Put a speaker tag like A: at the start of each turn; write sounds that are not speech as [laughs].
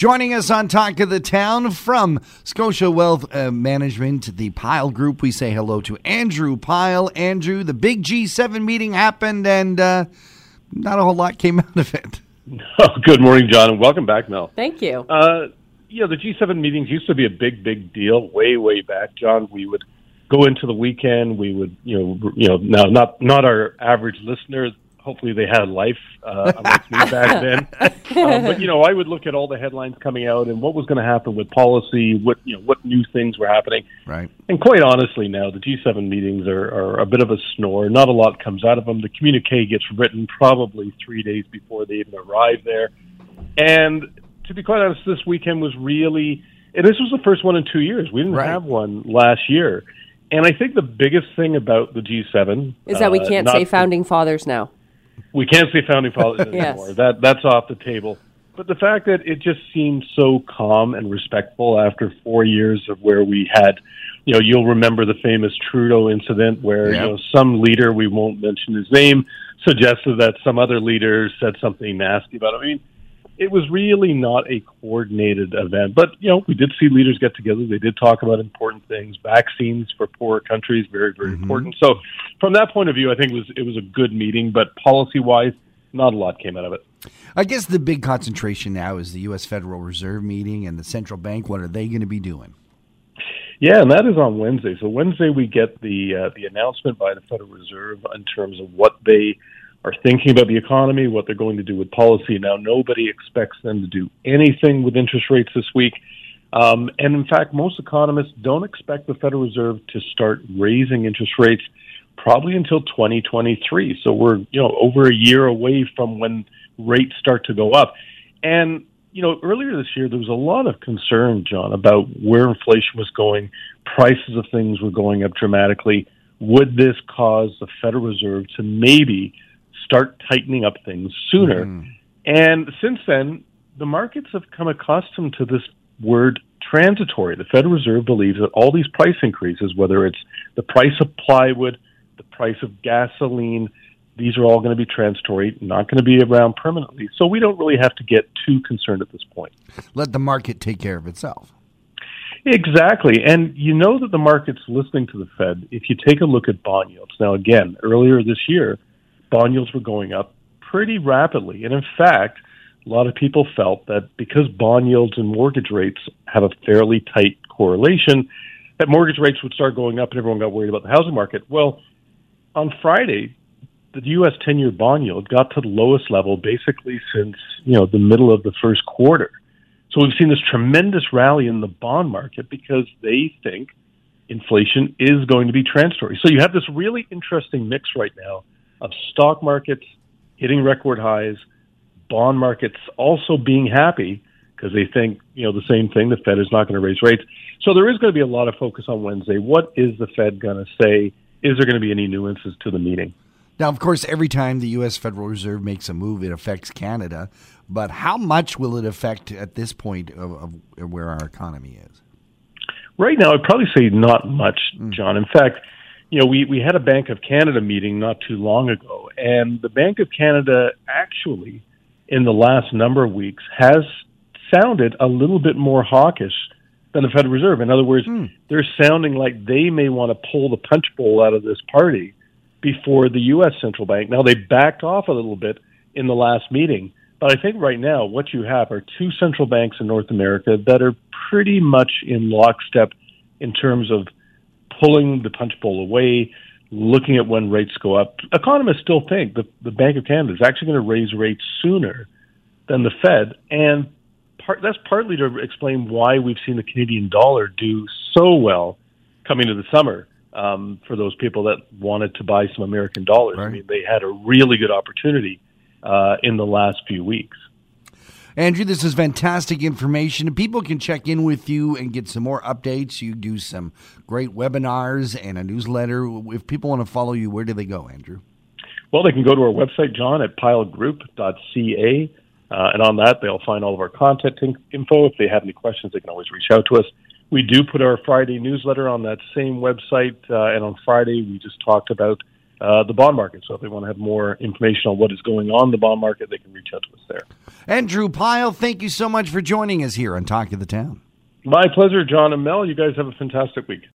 A: Joining us on Talk of the Town from Scotia Wealth uh, Management, the Pyle Group, we say hello to Andrew Pyle. Andrew, the big G7 meeting happened and uh, not a whole lot came [laughs] out of it.
B: Oh, [laughs] good morning, John, and welcome back, Mel.
C: Thank you.
B: Uh, yeah, the G7 meetings used to be a big, big deal way, way back, John. We would go into the weekend. We would, you know, you know, now not not our average listeners hopefully they had life uh, amongst me back then. [laughs] Um, but you know, I would look at all the headlines coming out and what was going to happen with policy, what you know, what new things were happening.
A: Right.
B: And quite honestly, now the G7 meetings are, are a bit of a snore. Not a lot comes out of them. The communique gets written probably three days before they even arrive there. And to be quite honest, this weekend was really. And this was the first one in two years. We didn't
A: Right.
B: have one last year. And I think the biggest thing about the G7
C: Is that we
B: uh,
C: can't
B: not-
C: say founding fathers now.
B: We can't say founding fathers [laughs]
C: Yes.
B: anymore. That that's off the table. But the fact that it just seemed so calm and respectful after four years of where we had, you know, you'll remember the famous Trudeau incident where
A: Yep.
B: you know some leader we won't mention his name suggested that some other leader said something nasty about him. I mean, it was really not a coordinated event. But you know, we did see leaders get together. They did talk about important things, vaccines for poor countries, very very important. So, from that point of view, I think it was it was a good meeting. But policy wise, not a lot came out of it.
A: I guess the big concentration now is the U.S. Federal Reserve meeting and the central bank. What are they going to be doing?
B: Yeah, and that is on Wednesday. So Wednesday we get the uh, the announcement by the Federal Reserve in terms of what they are thinking about the economy, what they're going to do with policy. Now, nobody expects them to do anything with interest rates this week. Um, and in fact, most economists don't expect the Federal Reserve to start raising interest rates probably until 2023. So we're, you know, over a year away from when rates start to go up. And, you know, earlier this year, there was a lot of concern, John, about where inflation was going. Prices of things were going up dramatically. Would this cause the Federal Reserve to maybe start tightening up things sooner? Hmm. And since then, the markets have come accustomed to this word transitory. The Federal Reserve believes that all these price increases, whether it's the price of plywood, the price of gasoline, these are all going to be transitory, not going to be around permanently. So we don't really have to get too concerned at this point.
A: Let the market take care of itself.
B: Exactly. And you know that the market's listening to the Fed if you take a look at bond yields. Now, again, earlier this year, bond yields were going up pretty rapidly. And in fact, a lot of people felt that because bond yields and mortgage rates have a fairly tight correlation, that mortgage rates would start going up and everyone got worried about the housing market. Well, on Friday, the U.S. 10-year bond yield got to the lowest level basically since you know the middle of the first quarter. So we've seen this tremendous rally in the bond market because they think inflation is going to be transitory. So you have this really interesting mix right now of stock markets hitting record highs, bond markets also being happy because they think you know the same thing. The Fed is not going to raise rates. So there is going to be a lot of focus on Wednesday. What is the Fed going to say? Is there going to be any nuances to the meeting?
A: Now, of course, every time the U.S. Federal Reserve makes a move, it affects Canada. But how much will it affect at this point of, of where our economy is?
B: Right now, I'd probably say not much, mm. John. In fact, you know, we, we had a Bank of Canada meeting not too long ago, and the Bank of Canada actually, in the last number of weeks, has sounded a little bit more hawkish than the Federal Reserve. In other words, hmm. they're sounding like they may want to pull the punch bowl out of this party before the U.S. central bank. Now, they backed off a little bit in the last meeting, but I think right now what you have are two central banks in North America that are pretty much in lockstep in terms of pulling the punch bowl away, looking at when rates go up. Economists still think that the Bank of Canada is actually going to raise rates sooner than the Fed, and part, that's partly to explain why we've seen the Canadian dollar do so well coming to the summer. Um, for those people that wanted to buy some American dollars, I mean, they had a really good opportunity uh, in the last few weeks.
A: Andrew, this is fantastic information. People can check in with you and get some more updates. You do some great webinars and a newsletter. If people want to follow you, where do they go, Andrew?
B: Well, they can go to our website, John, at pylegroup.ca. Uh, and on that, they'll find all of our content in- info. If they have any questions, they can always reach out to us. We do put our Friday newsletter on that same website. Uh, and on Friday, we just talked about uh, the bond market. So if they want to have more information on what is going on in the bond market, they can reach out to us there.
A: Andrew Pyle, thank you so much for joining us here on Talk of the Town.
B: My pleasure, John and Mel. You guys have a fantastic week.